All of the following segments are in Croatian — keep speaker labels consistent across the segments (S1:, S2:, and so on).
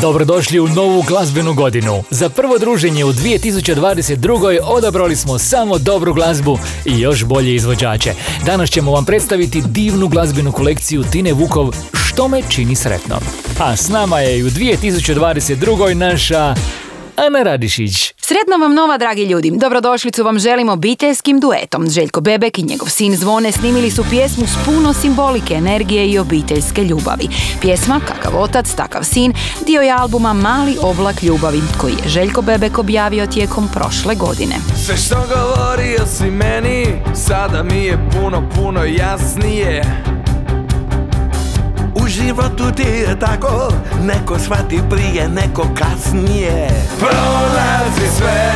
S1: Dobrodošli u novu glazbenu godinu. Za prvo druženje u 2022. odabrali smo samo dobru glazbu i još bolje izvođače. Danas ćemo vam predstaviti divnu glazbenu kolekciju Tine Vukov Što me čini sretnom. A s nama je i u 2022. naša Ana Radišić.
S2: Sretno vam nova, dragi ljudi. Dobrodošlicu vam želim obiteljskim duetom. Željko Bebek i njegov sin Zvone snimili su pjesmu s puno simbolike, energije i obiteljske ljubavi. Pjesma Kakav otac, takav sin dio je albuma Mali oblak ljubavi, koji je Željko Bebek objavio tijekom prošle godine.
S3: Sve što govorio si meni, sada mi je puno, puno jasnije životu ti je tako Neko shvati prije, neko kasnije. Prolazi sve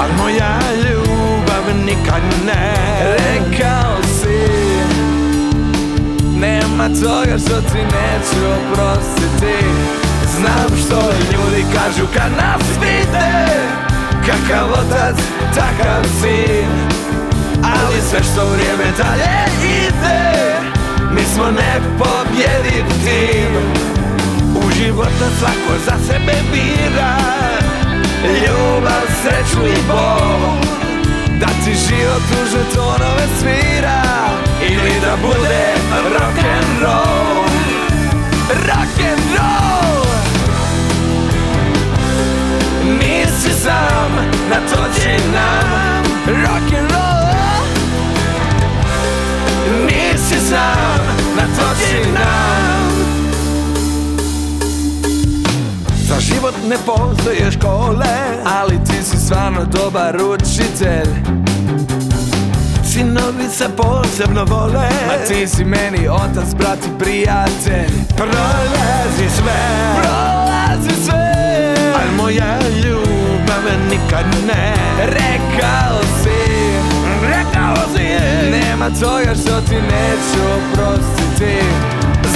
S3: Al moja ljubav nikad ne. Rekao si Nema toga što ti neću oprostiti. Znam što ljudi kažu kad nas vide Kakav otac, takav sin. Ali sve što vrijeme dalje ide tim U životu svako za sebe bira. Ljubav, sreću i bol. Da ti život u žetonove svira. Ili da bude rock'n'roll. Rock'n'roll. Nisi sam, na to će nam Rock'n'roll. Nisi sam, na to će nam Za život ne postoje škole Ali ti si stvarno dobar učitelj. Sinovi se posebno vole. Ma ti si meni otac, brat i prijatelj. Prolazi sve. Prolazi sve. Al moja ljubav nikad ne. Rekao si. Rekao si Nema toga što ti neću oprostiti.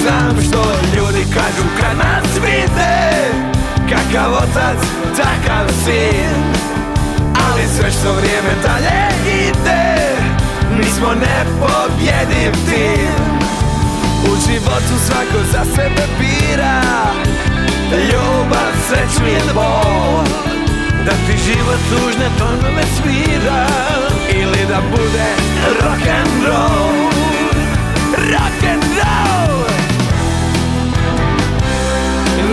S3: Znam što ljudi kažu kad nas vide Kakav otac, takav sin. Ali sve što vrijeme dalje ide Mi smo nepobjediv tim. U životu svako za sebe bira. Ljubav, sreću i bol. Da ti život tužne tonove svira. Ili da bude rock'n'roll Rock'n'roll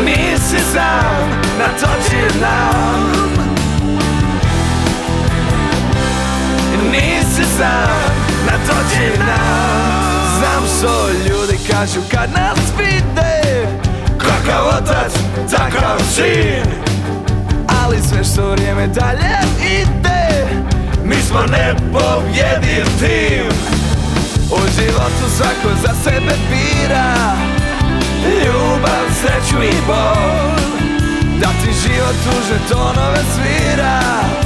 S3: Nisi sam, na to će nam Nisi sam, na to će nam Znam što ljudi kažu kad nas vide Kakav otac, takav sin. Ali sve što vrijeme dalje ide Mi smo nepobjediv tim. U životu svako za sebe bira Ljubav, sreću i bol. Da ti život u žetonove svira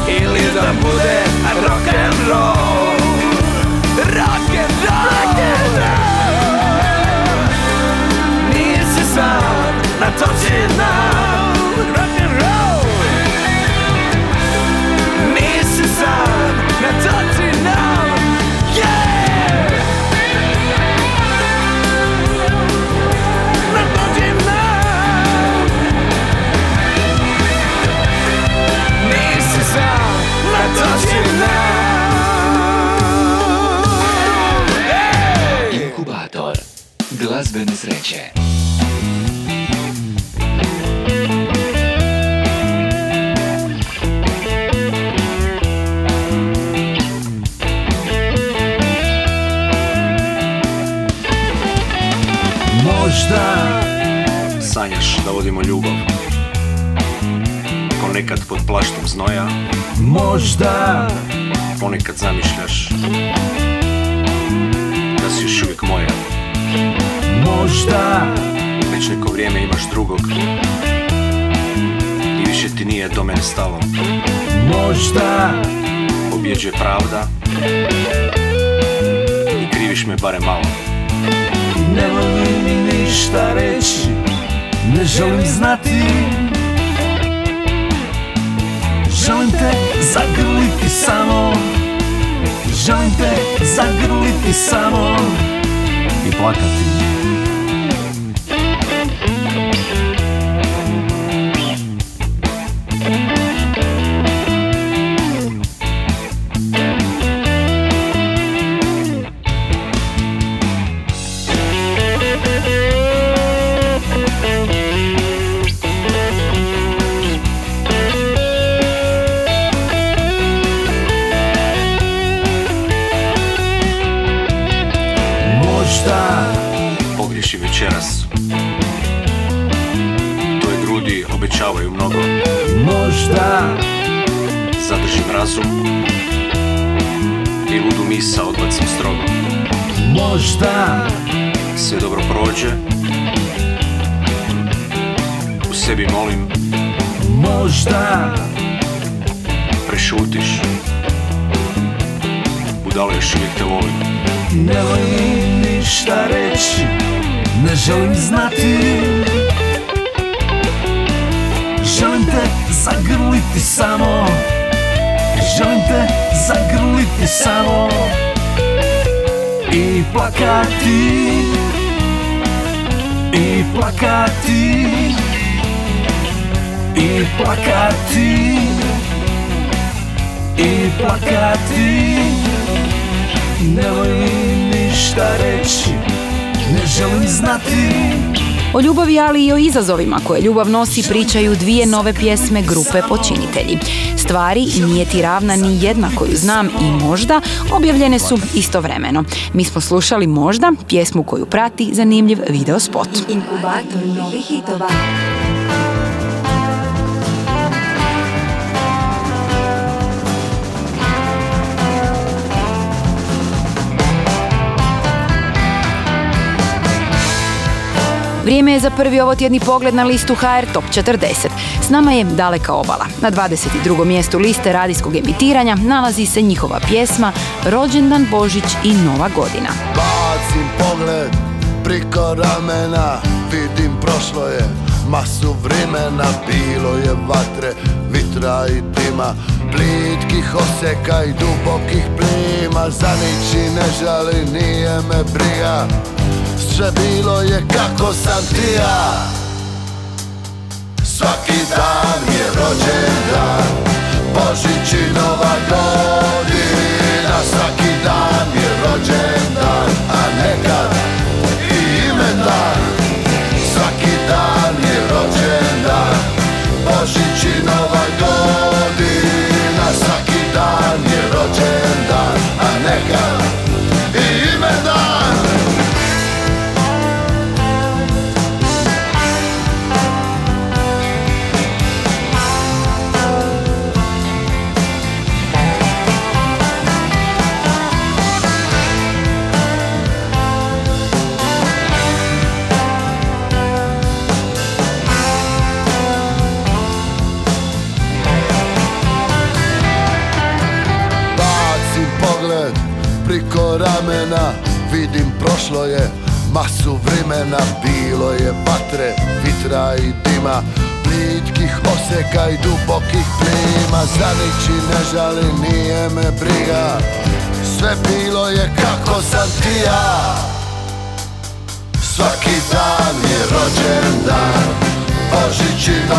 S3: Ili da bude rock'n'roll. Rock'n'roll! Nisi sam, na to će nam
S4: glazbene sreće.
S3: Možda
S5: Sanjaš da vodimo ljubav pod plaštom znoja.
S3: Možda.
S5: Ponekad zamišljaš Da si još uvijek moja.
S3: Možda.
S5: Već neko vrijeme imaš drugog. I više ti nije do mene stalo.
S6: Možda.
S5: Pobjeđuje pravda. I kriviš me barem malo.
S6: Ne volim ništa reći. Ne želim znati Želim te zagrliti samo. Želim te zagrliti samo. I plakati Možda.
S5: Sve dobro prođe. U sebi molim.
S6: Možda.
S5: Prešutiš. Budalo još uvijek te volim.
S6: Ne volim ništa reći Ne želim znati. Želim te zagrliti samo. Želim te zagrliti samo I plakati. I plakati. I plakati. I plakati. Ne volim ništa reći Ne želim znati
S2: O ljubavi, ali i o izazovima koje ljubav nosi pričaju dvije nove pjesme grupe Počinitelji. Stvari Nije ti ravna ni jedna koju znam i možda objavljene su istovremeno. Mi smo slušali možda pjesmu koju prati zanimljiv video spot.
S7: Inkubator novih hitova.
S2: Vrijeme je za prvi ovotjedni pogled na listu HR Top 40. S nama je Daleka obala. Na 22. mjestu liste radijskog emitiranja nalazi se njihova pjesma Rođendan Božić i Nova godina.
S8: Bacim pogled priko ramena Vidim prošlo je masu vremena Bilo je vatre, vitra i dima Plitkih oseka i dubokih plima Za niči ne žali, nije me briga Sve bilo je kako sam ti ja. Svaki dan je rođen dan Božić i Nova godina. Svaki dan je rođen dan A nekad i imendan. Svaki Sve bilo je kako sam ti ja. Svaki dan je rođen dan Božić i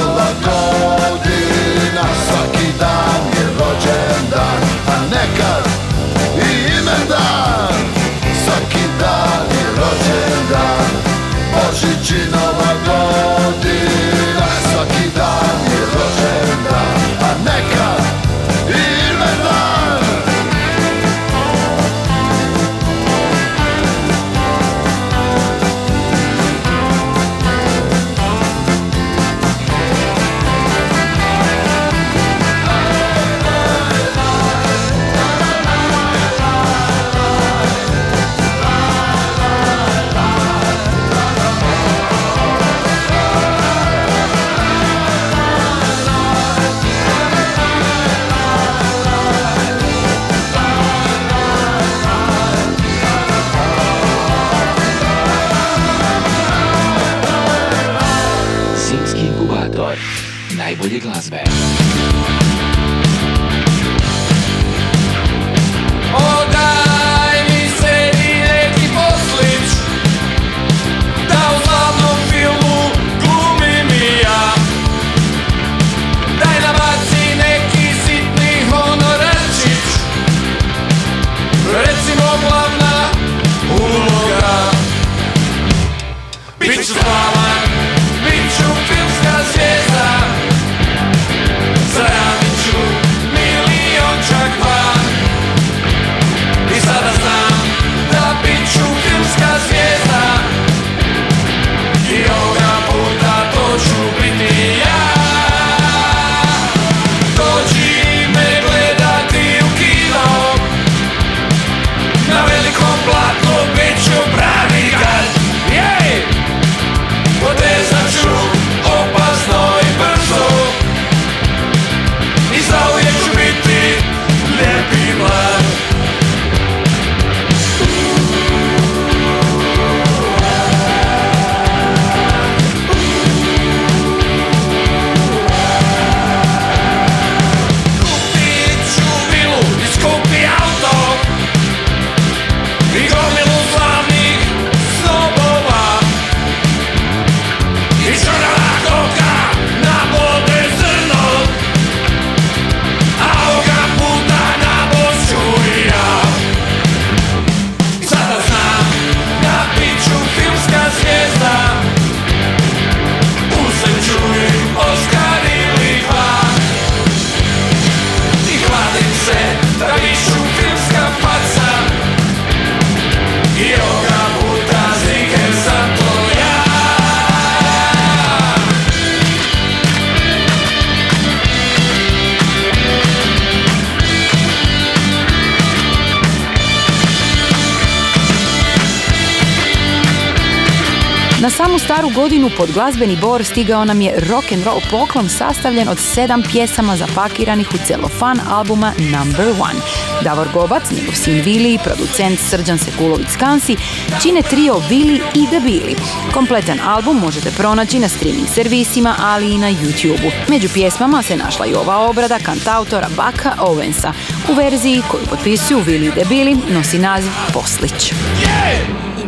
S2: godinu pod glazbeni bor stigao nam je rock and roll poklon sastavljen od sedam pjesama zapakiranih u celofan albuma Number One. Davor Gobac, njegov sin Vili i producent Srđan Sekulović-Skansi čine trio Vili i The Bili. Kompletan album možete pronaći na streaming servisima, ali i na YouTube-u. Među pjesmama se našla i ova obrada kantautora Baka Owensa. U verziji koju potpisuju Vili i The Bili nosi naziv Poslić.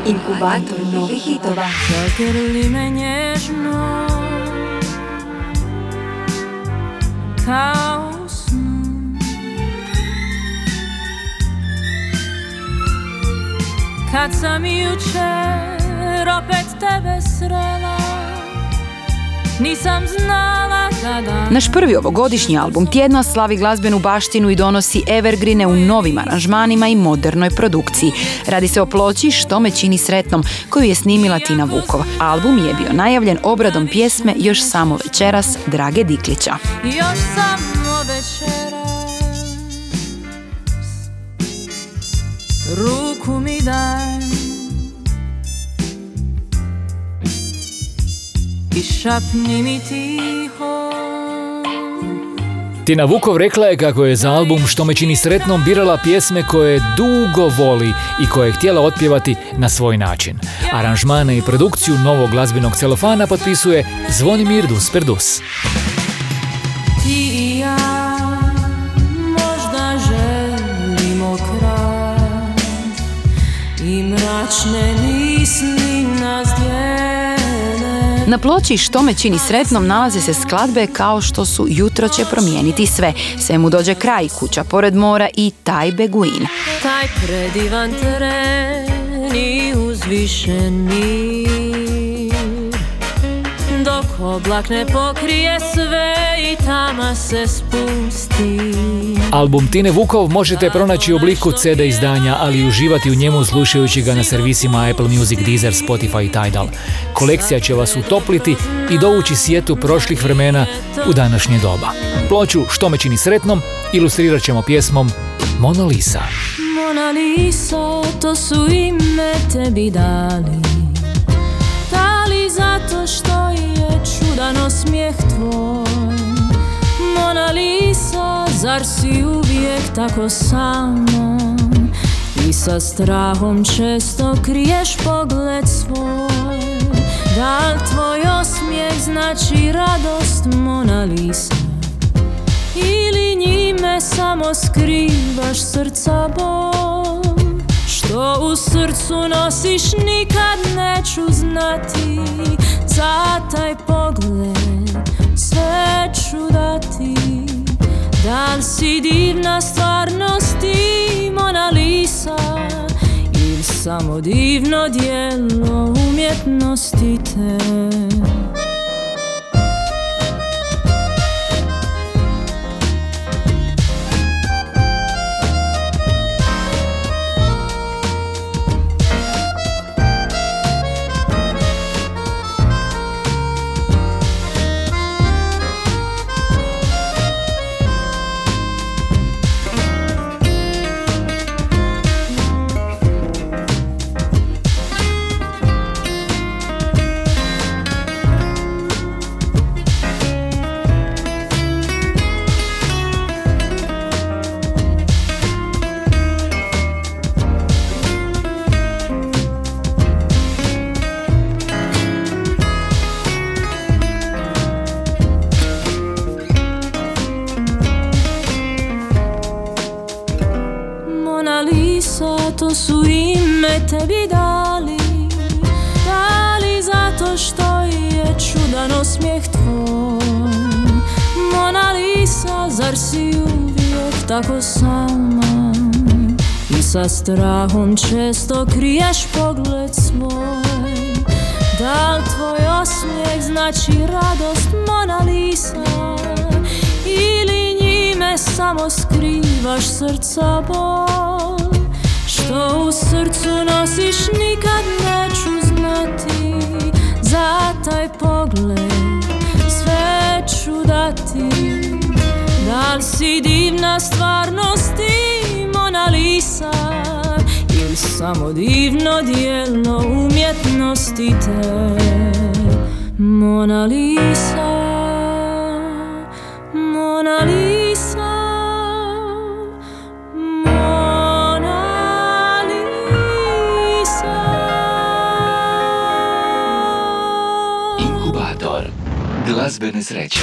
S7: Inkubator novih hitova.
S9: Dodirli me nježno Kao Kad sam jučer opet tebe srela Nisam znala da dan
S2: Naš prvi ovogodišnji album tjedna slavi glazbenu baštinu i donosi evergrine u novim aranžmanima i modernoj produkciji. Radi se o ploči Što me čini sretnom, koju je snimila Tina Vukov. Album je bio najavljen obradom pjesme Još samo večeras Drage Diklića.
S9: Još samo večeras Daj I šapni mi tiho
S1: Tina Vukov rekla je kako je za album Što me čini sretnom birala pjesme koje dugo voli i koje je htjela otpjevati na svoj način. Aranžmane i produkciju novog glazbenog celofana potpisuje Zvonimir Dusperdus.
S9: Ti mračne misli nas dijele
S2: Na ploči Što me čini sretnom nalaze se skladbe kao što su Jutro će promijeniti sve, Sve mu dođe kraj, Kuća pored mora i Taj beguin.
S9: Taj predivan teren i uzvišeni Dok oblak ne pokrije sve i tama se spusti
S1: Album Tine Vukov možete pronaći u obliku CD izdanja, ali i uživati u njemu slušajući ga na servisima Apple Music, Deezer, Spotify i Tidal. Kolekcija će vas utopliti i dovući sjetu prošlih vremena u današnje doba. Ploču Što me čini sretnom ilustrirat ćemo pjesmom Mona Lisa.
S9: Mona Lisa, to su ime tebi dali Da li zato što je čudan osmijeh tvoj. Mona Lisa, zar si uvijek tako sama I sa strahom često kriješ pogled svoj. Da tvoj osmijeh znači radost Mona Lisa? Ili njime samo skrivaš srca bol Što u srcu nosiš nikad neću znati. Za taj pogled sve ću dati. Da li si divna stvarnost i Mona Lisa? Ili samo divno dijelo umjetnosti te Lisa, to su ime tebi dali. Dali zato što je čudan osmijeh tvoj. Mona Lisa, zar si uvijek tako sama I sa strahom često kriješ pogled svoj. Da li tvoj osmijeh znači radost Mona Lisa? Ili njime samo skrivaš srca bol Što u srcu nosiš nikad neću znati. Za taj pogled sve ću dati. Da li si divna stvarnost i Mona Lisa? Ili samo divno dijelo umjetnosti te? Mona Lisa
S4: glazbene sreće.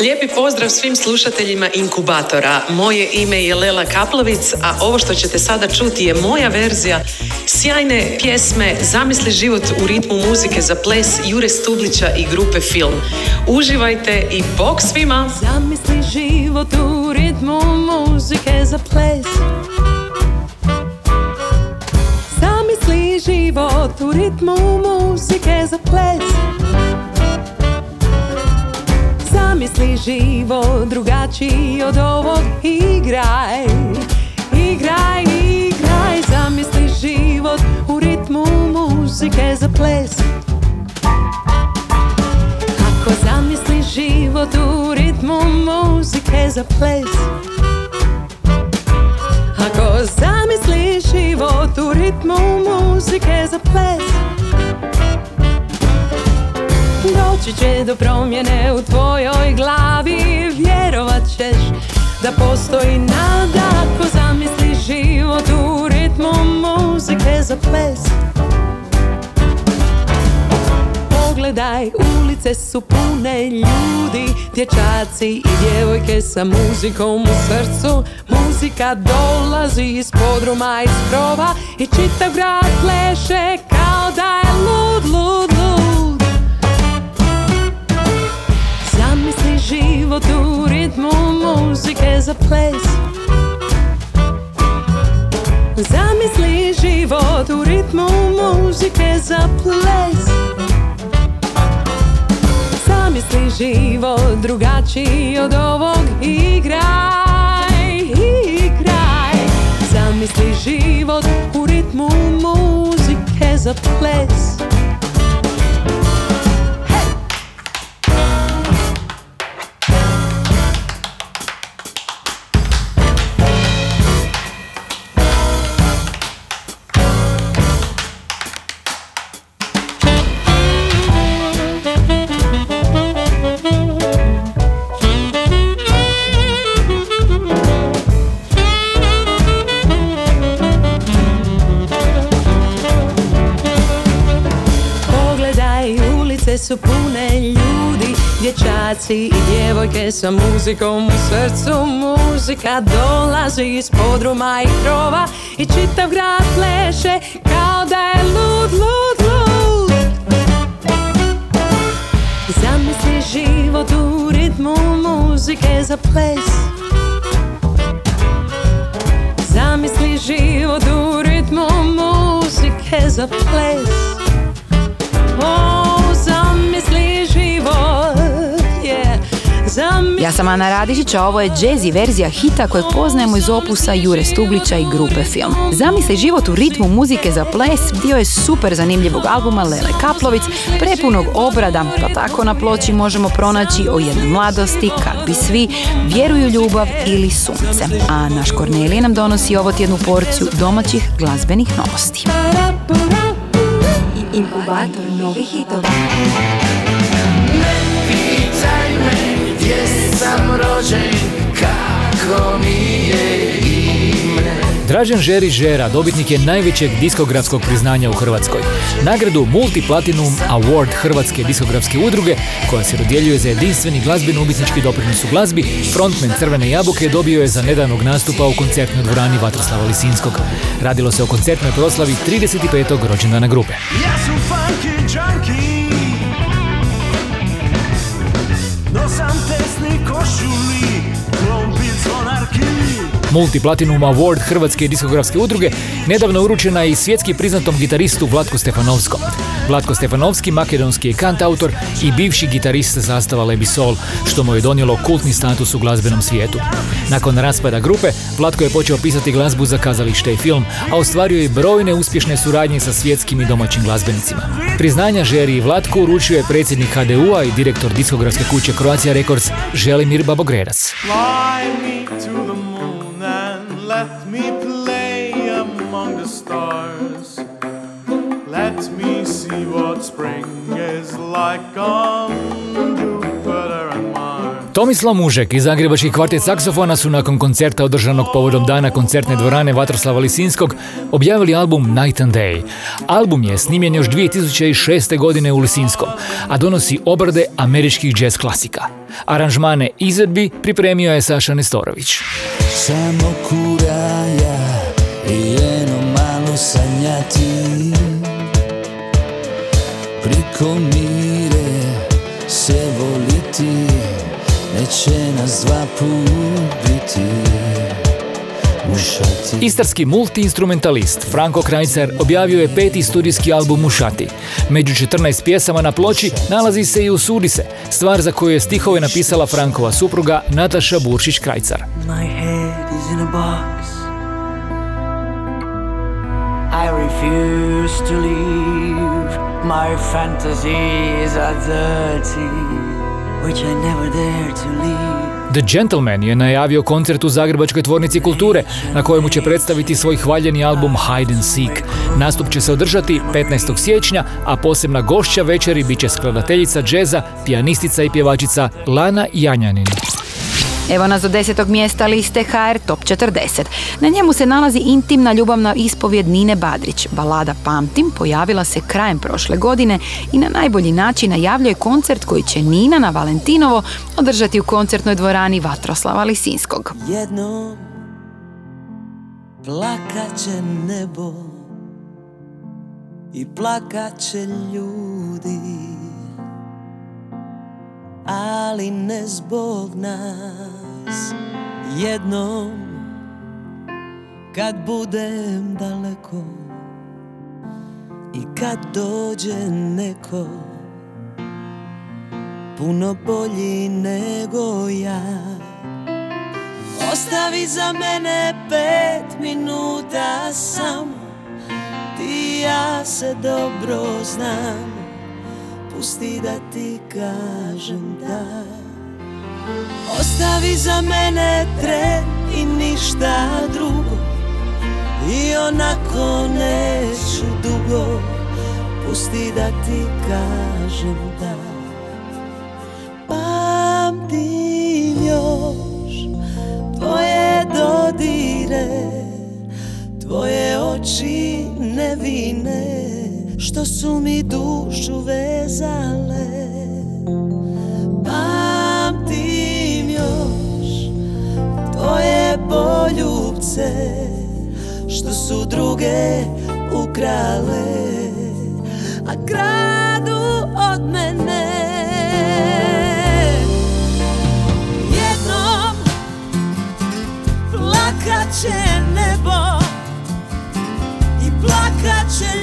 S10: Lijepi pozdrav svim slušateljima Inkubatora. Moje ime je Lela Kaplovic, a ovo što ćete sada čuti je moja verzija sjajne pjesme Zamisli život u ritmu muzike za ples Jure Stublića i grupe Film. Uživajte i bok svima!
S11: Zamisli život u ritmu muzike za ples Zamisli život u ritmu muzike za ples Zamisli život drugačiji od ovog. Igraj, igraj, igraj Zamisli život u ritmu muzike za ples. Ako zamisliš život u ritmu muzike za ples. Ako zamisliš život u ritmu muzike za ples Doći će do promjene u tvojoj glavi. Vjerovat ćeš da postoji nada Ako zamisliš život u ritmu muzike za ples. Pogledaj, ulice su pune ljudi Dječaci i djevojke sa muzikom u srcu. Muzika dolazi iz podruma, iz krova I čitav grad pleše kao da je lud, lud, život u ritmu muzike za ples. Zamisli život u ritmu muzike za ples. Zamisli život drugačiji od ovog Igraj, igraj. Zamisli život u ritmu muzike za ples
S12: Dječaci i djevojke sa muzikom u srcu Muzika dolazi iz podruma i krova I čitav grad pleše kao da je lud, lud, lud. Zamisli život u ritmu muzike za ples. Zamisli život u ritmu muzike za ples. O, zamisli život,
S2: Ja sam Ana Radišić, a ovo je jazzy verzija hita kojeg poznajemo iz opusa Jure Stublića i grupe Film. Zamisli život u ritmu muzike za ples dio je super zanimljivog albuma Lele Kaplovic, prepunog obrada, pa tako na ploči možemo pronaći o jednoj mladosti, kad bi svi vjeruju ljubav ili sunce. A naš Kornelije nam donosi ovo tjednu porciju domaćih glazbenih novosti.
S7: Inkubator novih hitova.
S6: Sam rođen, kako mi je ime
S1: Dražen Žeri Žera dobitnik je najvećeg diskografskog priznanja u Hrvatskoj. Nagradu Multiplatinum Award Hrvatske diskografske udruge, koja se dodjeljuje za jedinstveni glazbeno umjetnički doprinos u glazbi, frontman Crvene jabuke dobio je za nedavnog nastupa u koncertnoj dvorani Vatroslava Lisinskog. Radilo se o koncertnoj proslavi 35. rođendana grupe.
S6: Ja sam funky junkie
S1: Multiplatinum Award Hrvatske diskografske udruge nedavno uručena i svjetski priznatom gitaristu Vlatku Stefanovskom. Vlatko Stefanovski, makedonski je kantautor i bivši gitarist sastava Lebi Sol, što mu je donijelo kultni status u glazbenom svijetu. Nakon raspada grupe, Vlatko je počeo pisati glazbu za kazalište i film, a ostvario je brojne uspješne suradnje sa svjetskim i domaćim glazbenicima. Priznanja Žeri i Vlatku uručio je predsjednik HDU-a i direktor diskografske kuće Croatia Records Želimir Babogredac. Tomislav Mužek i Zagrebački kvartet saksofona su nakon koncerta održanog povodom dana koncertne dvorane Vatroslava Lisinskog objavili album Night and Day. Album je snimljen još 2006. godine u Lisinskom, a donosi obrade američkih jazz klasika. Aranžmane izvedbi pripremio je Saša Nestorović.
S13: Samo kuraja i jedno malo sanjati Priko mire Neće nas dva put biti Mušati
S1: Istarski multiinstrumentalist Franko Krajcar objavio je peti studijski album Mušati. Među 14 pjesama na ploči nalazi se i Usudi se, stvar za koju je stihove napisala Frankova supruga Nataša Buršić-Krajcar.
S13: My head is in a box. I refuse to leave. My fantasies are dirty
S1: The Gentleman je najavio koncert u Zagrebačkoj tvornici kulture na kojemu će predstaviti svoj hvaljeni album Hide and Seek. Nastup će se održati 15. siječnja, a posebna gošća večeri bit će skladateljica džeza, pijanistica i pjevačica Lana Janjanin.
S2: Evo nas do desetog mjesta liste HR Top 40. Na njemu se nalazi intimna ljubavna ispovjed Nine Badrić. Balada Pamtim pojavila se krajem prošle godine i na najbolji način najavljuje koncert koji će Nina na Valentinovo održati u koncertnoj dvorani Vatroslava Lisinskog.
S13: Jednom plakat će nebo I plakat će ljudi Ali ne zbog nas Jednom Kad budem daleko I kad dođe neko Puno bolji nego ja. Ostavi za mene pet minuta samo Ti ja se dobro znam Pusti da ti kažem da. Ostavi za mene tren i ništa drugo. I onako neću dugo. Pusti da ti kažem da. Pamtim još tvoje dodire. Tvoje oči nevine što su mi dušu vezale. Pamtim još tvoje poljubce Što su druge ukrale A kradu od mene. Jednom plakat će nebo I plakat će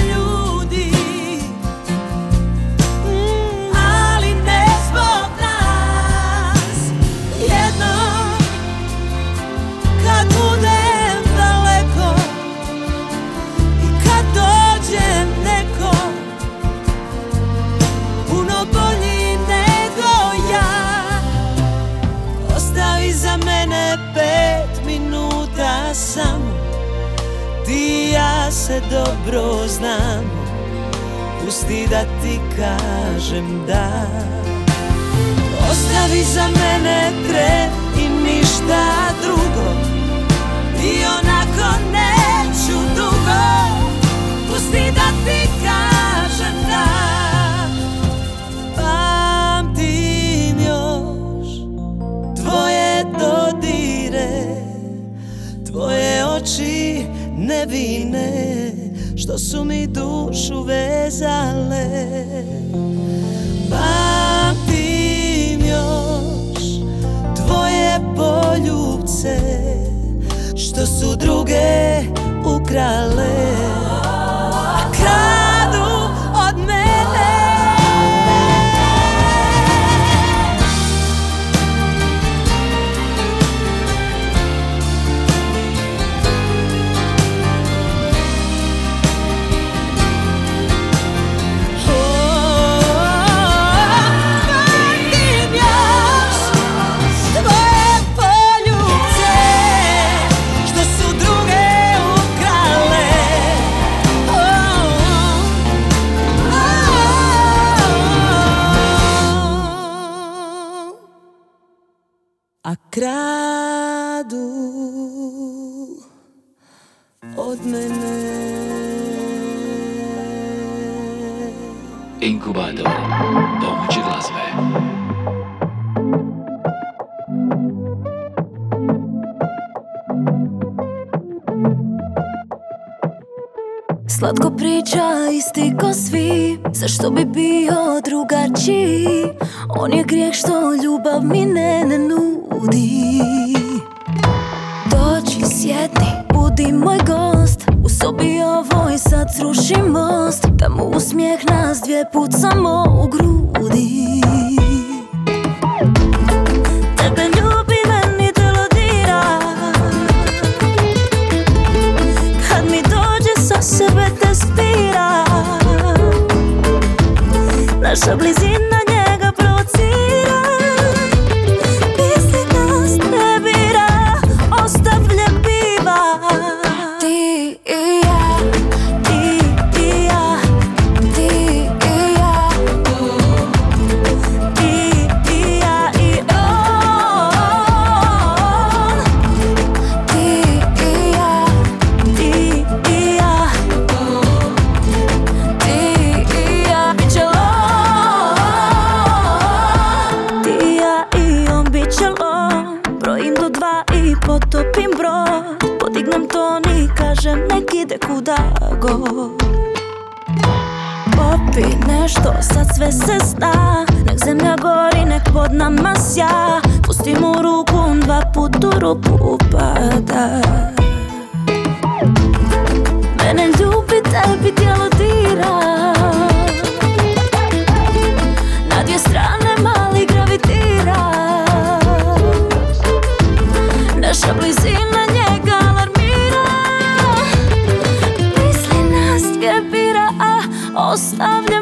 S13: dobro znamo Pusti da ti kažem da. Ostavi za mene tren i ništa drugo
S14: Zašto bi bio drugačiji? On je grijeh što ljubav mi ne, ne nudi. Dođi, sjedni, budi moj gost. U sobi ovoj sad sruši most. Da mu usmijeh nas dvije pucamo u grudi Naša blizina sve se zna. Nek zemlja gori, nek pod nama sja. Pustim u ruku, dva put u rupu upada. Mene ljubi, tebi tijelo dira. Na dvije strane mali gravitira. Naša blizina njega alarmira. Misli nas dvije bira, a ostavljam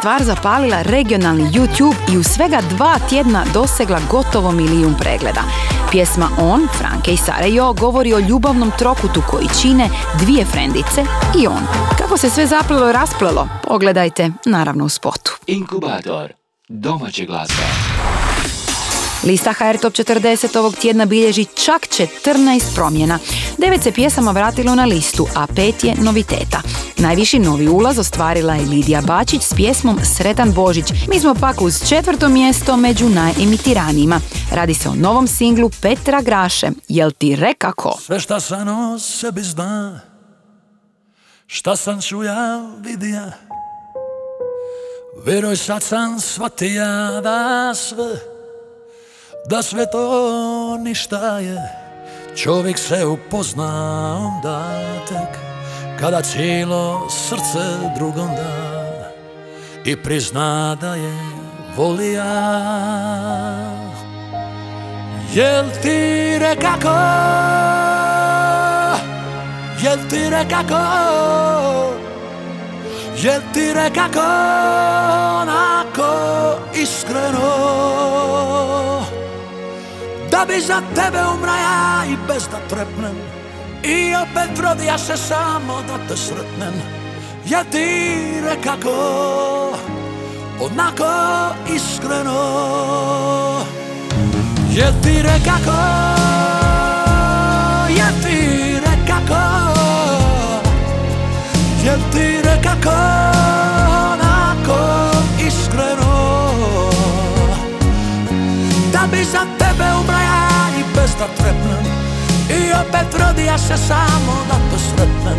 S2: stvar zapalila regionalni YouTube i u svega dva tjedna dosegla gotovo milijun pregleda. Pjesma On, Franke i Sare Jo govori o ljubavnom trokutu koji čine dvije frendice i on. Kako se sve zaplelo i rasplelo, pogledajte naravno u spotu.
S4: Inkubator domaće glazbe.
S2: Lista HR Top 40 ovog tjedna bilježi čak 14 promjena. Devet se pjesama vratilo na listu, a pet je noviteta. Najviši novi ulaz ostvarila je Lidija Bačić s pjesmom Sretan Božić. Mi smo pak uz četvrto mjesto među najemitiranijima. Radi se o novom singlu Petra Graše. Jel ti rekako?
S15: Sve šta sam o sebi zna Šta sam čuja vidija Veruj sad sam shvatija da sve Da sve to ništa je Čovjek se upozna onda tek Kada cijelo srce drugom da I prizna da je volija. Jel ti rekako Jel ti rekako Jel ti rekako Onako iskreno Da bi za tebe umra ja i bez da trepnem. I opet rodija se samo da te sretnem. Jel ti rekako Onako iskreno. Jel ti rekako Jel ti rekako Jel ti rekako Onako iskreno. Da bi za tebe umra ja da trepnem I opet rodija se samo da te sretnem.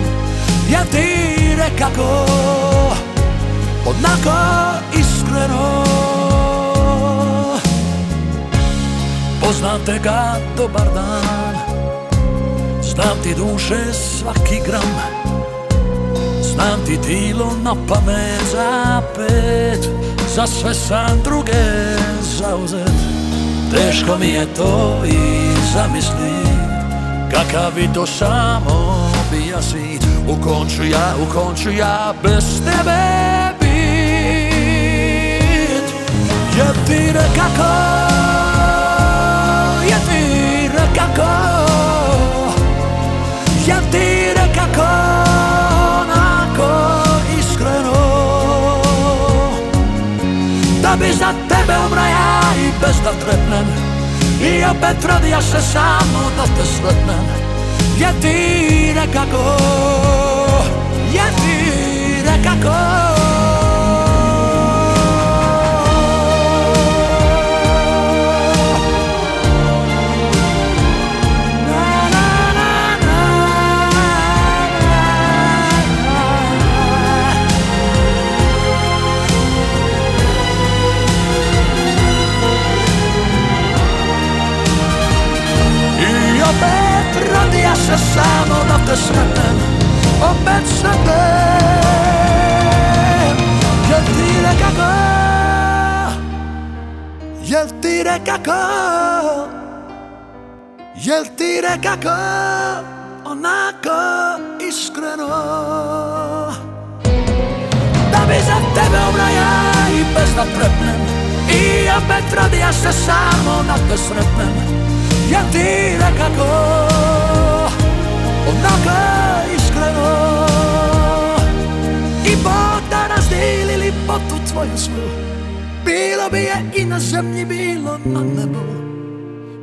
S15: Jel ti rekako Onako iskreno. Poznam te ga, dobar dan Znam ti duše svaki gram Znam ti tilo na pamet za pet Za sve sam druge zauzet Teško mi je to i zamislit Kakav bi to samo bija svit U konču ja, u konču ja bez tebe bit? Ti rekako Jel ti Da bi za tebe umra i bez da trepnem. I opet rodija se samo da te sretnem Jel ti rekako Jel ti rekako radija se samo da te sretnem Opet sretnem Jel ti rekako Jel ti rekako Jel ti rekako Onako iskreno Da bi za tebe umra ja i bez da trepnem I opet radija se samo da te sretnem Jel ti rekako Onako iskreno? I Bog da razdeli lipotu tvoju svu. Bilo bi je i na zemlji, bilo na nebu.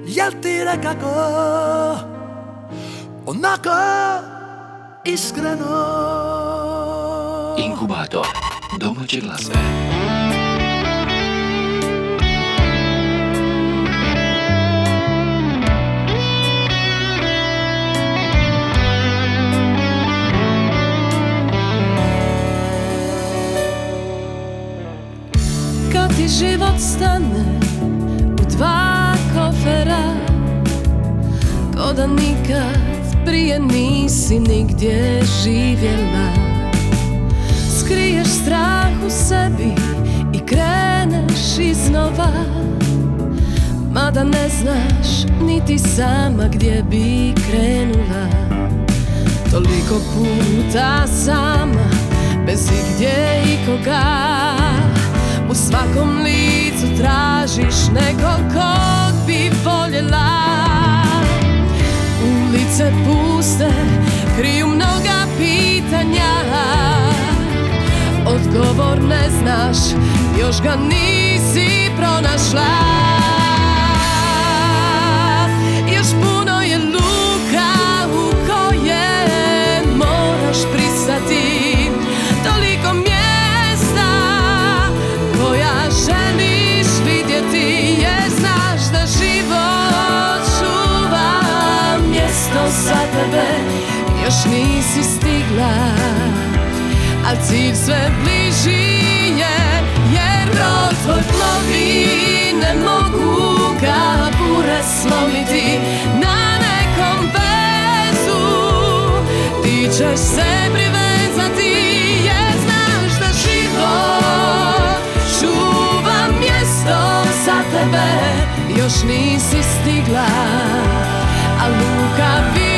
S15: Jel ti rekako Onako iskreno?
S4: Inkubator. Domaće glazbe.
S9: Život stane u dva kofera Ko da nikad prije nisi nigdje živjela. Skriješ strah u sebi i kreneš iznova Mada ne znaš niti sama gdje bi krenula. Toliko puta sama, bez igdje ikoga U svakom licu tražiš nekog kog bi voljela.
S12: Ulice puste, kriju mnoga pitanja. Odgovor ne znaš, još ga nisi pronašla. Još puno Još nisi stigla a cilj sve bliži je Jer brod tvoj plovi Ne mogu ga bure slomiti Na nekom vezu. Ti ćeš se privezati Jer znaš da život Čuva mjesto za tebe. Još nisi stigla A luka vidi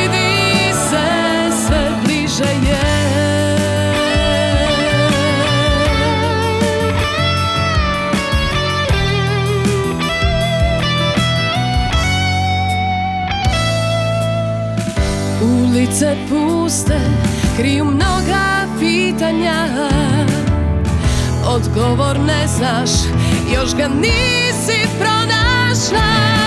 S12: Ulice puste, kriju mnoga pitanja. Odgovor ne znaš, još ga nisi pronašla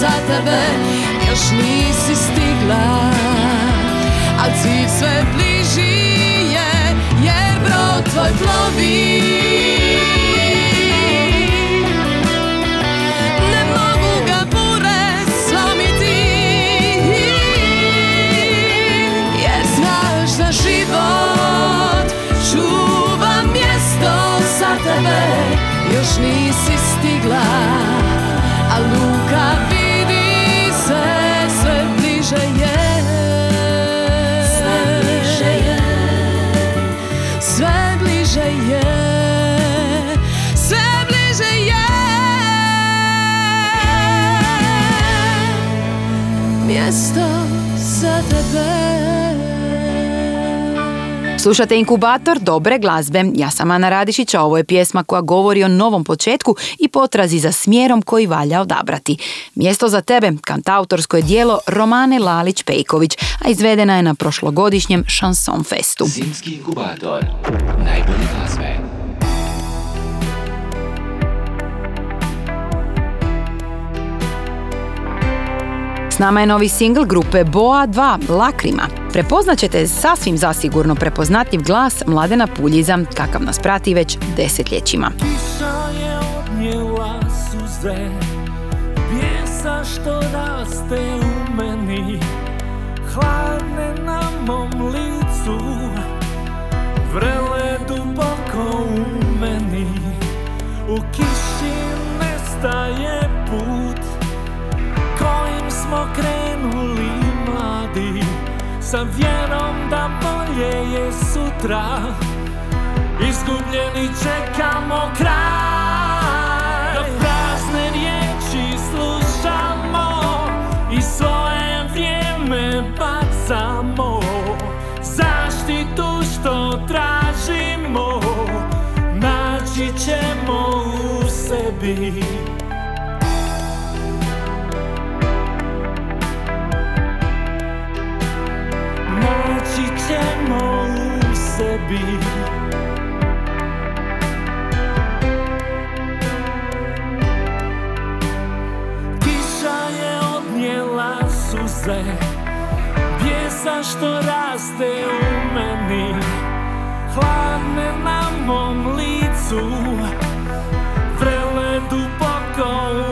S12: za tebe Još nisi stigla, al cilj sve bliži je Jer brod tvoj plovi. Ga život čuva za tebe. Još nisi stigla, a luka bliže je. Sve bliže je. Sve bliže je. Sve bliže je. Mjesto za tebe
S2: Slušate inkubator dobre glazbe. Ja sam Ana Radišić, a ovo je pjesma koja govori o novom početku i potrazi za smjerom koji valja odabrati. Mjesto za tebe, kantautorsko je dijelo Romane Lalić-Pejković, a izvedena je na prošlogodišnjem Chanson Festu.
S4: Zimski inkubator. Najbolje glazbe.
S2: S nama je novi singl grupe Boa 2, Lakrima. Prepoznaćete sasvim zasigurno prepoznatljiv glas Mladena Puljiza, kakav nas prati već desetljećima.
S16: Bijesa što raste u meni Hladne na mom licu Vrele duboko u meni U kiši nestaje put Kojim smo krenuli Sa vjerom da bolje je sutra. Izgubljeni čekamo kraj. Da prazne riječi slušamo I svoje vrijeme bacamo. Zaštitu što tražimo Naći ćemo u sebi sebi Kiša je odnijela suze Bijesa što raste u meni Hladne na mom licu Vrele duboko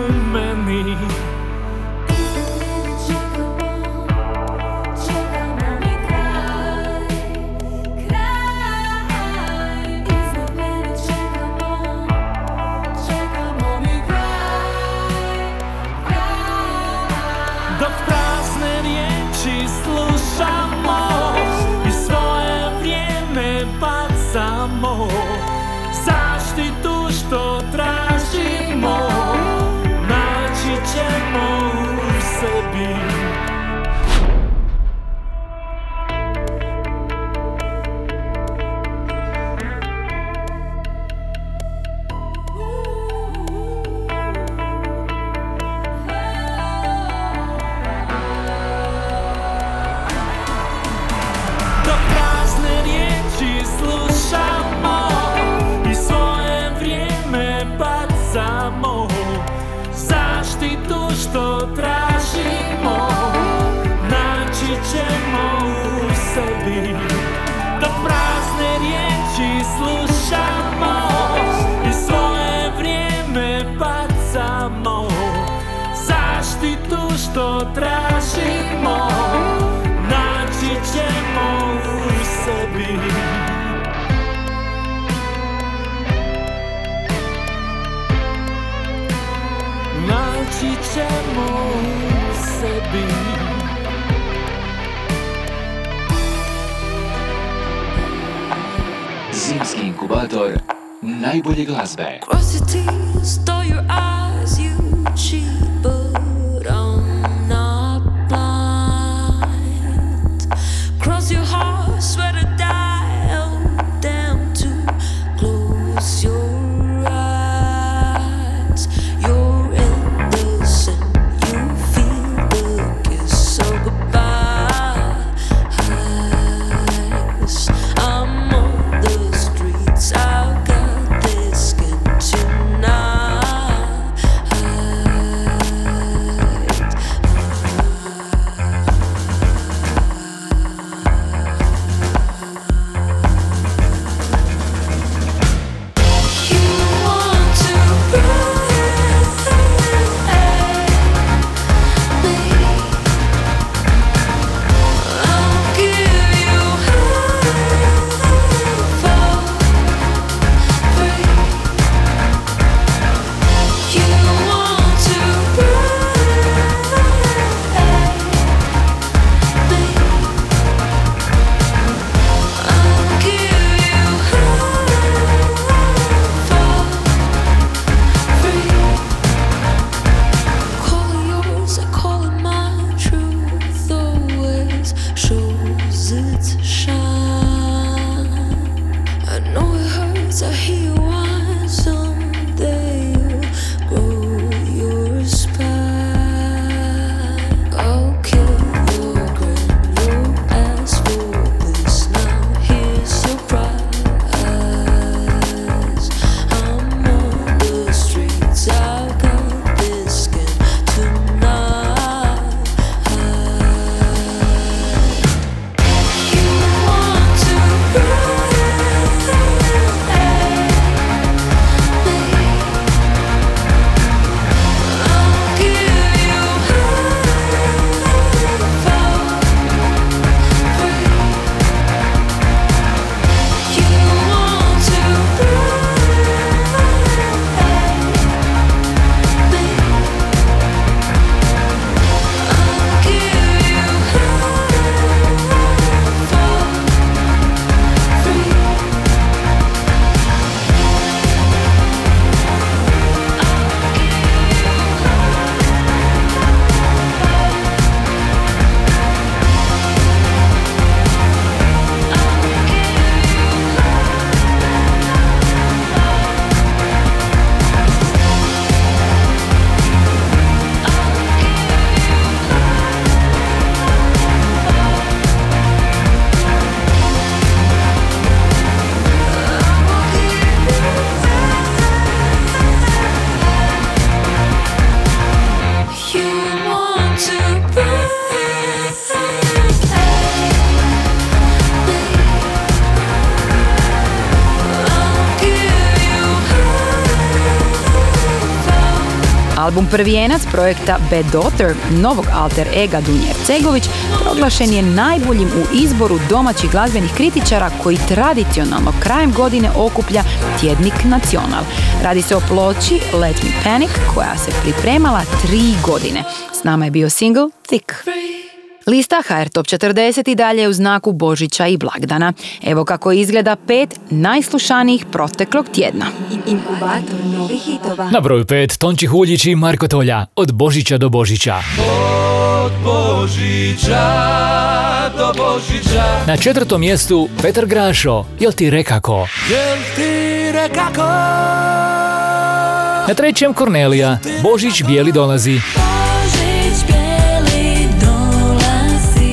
S4: najbolje glazbe.
S14: Cross your teeth, though your eyes you
S2: Album Prvijenac projekta Bad Daughter, novog alter ega Dunje Ercegović, proglašen je najboljim u izboru domaćih glazbenih kritičara koji tradicionalno krajem godine okuplja tjednik Nacional. Radi se o ploči Let Me Panic koja se pripremala tri godine. S nama je bio single Thick. Lista HR Top 40 i dalje je u znaku Božića i blagdana. Evo kako izgleda pet najslušanijih proteklog tjedna.
S7: Inkubator novih hitova.
S1: Na broju 5 Tonči Huljić i Marko Tolja, od Božića do Božića.
S6: Od Božića do Božića
S1: Na četvrtom mjestu Petar Grašo, jel ti rekako?
S6: Jel ti rekako
S1: Na trećem Kornelija, Božić bijeli dolazi.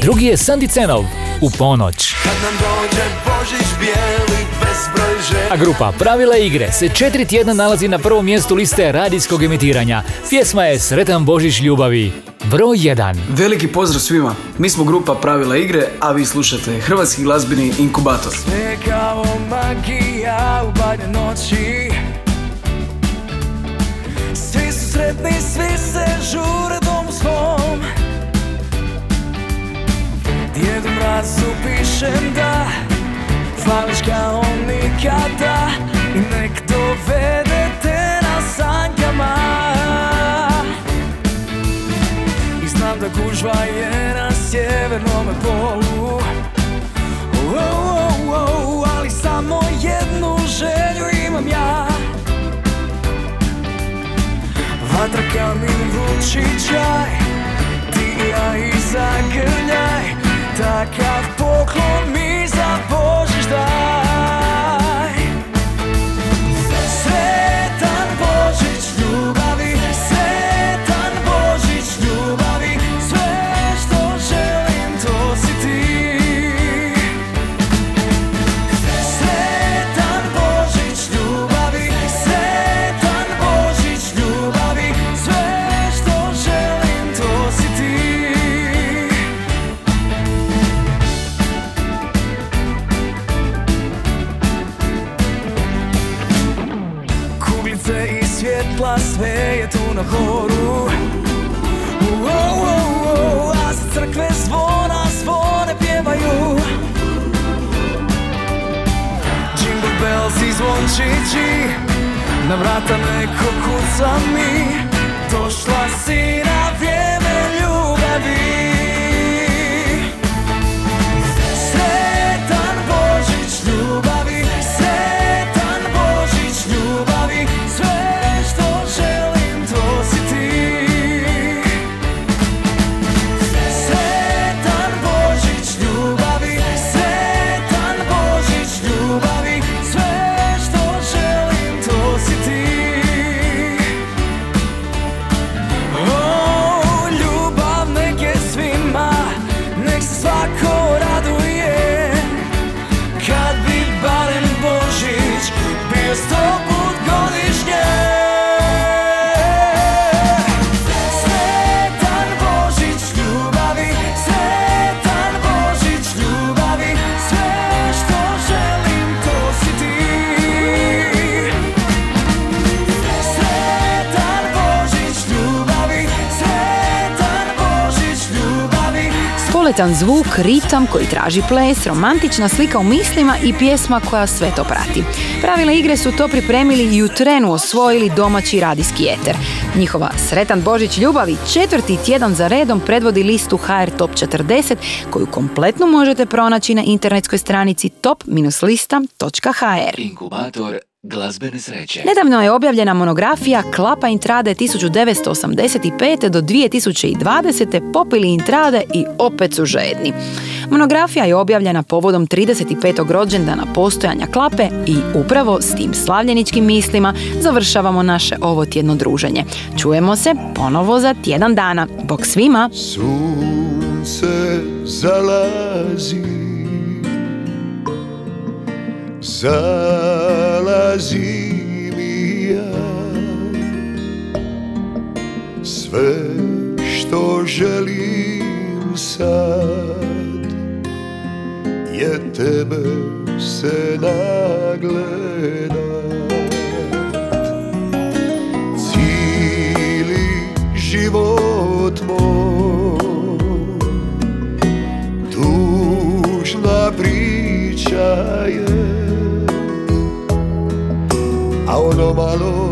S1: Drugi je Sandi Cenov, u ponoć.
S6: Kad nam dođe Božić bijeli bezbroj želja
S1: A grupa Pravila igre se četiri tjedna nalazi na prvom mjestu liste radijskog emitiranja. Pjesma je Sretan Božić ljubavi. Broj 1.
S17: Veliki pozdrav svima, mi smo grupa Pravila igre, a vi slušate Hrvatski glazbeni inkubator.
S6: Sve kao magija u badnje noći Svi su sretni, svi se žure domu pišem da Fališ kao nikada I nek dovede te na sankama. I znam da gužva je na sjevernome polu. Oh, oh, oh, ali sad Samo jednu želju imam ja. Vatra kamin vrući čaj Ti i ja i zagrljaj Takav poklon mi za Božić na horu Uou, A za crkve zvona, zvone pjevaju. Jingle bells i zvončići Na vrata neko kuca mi. Došla si na vrijeme ljubavi
S2: Spoletan zvuk, ritam koji traži ples, romantična slika u mislima i pjesma koja sve to prati. Pravila igre su to pripremili i u trenu osvojili domaći radijski eter. Njihova Sretan Božić ljubavi četvrti tjedan za redom predvodi listu HR Top 40 koju kompletno možete pronaći na internetskoj stranici top-lista.hr.
S4: Inkubator glazbene sreće.
S2: Nedavno je objavljena monografija Klapa Intrade 1985. do 2020. Popili Intrade i opet su žedni. Monografija je objavljena povodom 35. rođendana postojanja Klape i upravo s tim slavljeničkim mislima završavamo naše ovo tjedno druženje. Čujemo se ponovo za tjedan dana. Bog svima!
S8: Sunce zalazi Zalazim i ja. Sve što želim sad Je tebe se nagledat Cijeli život moj Tužna priča je ono malo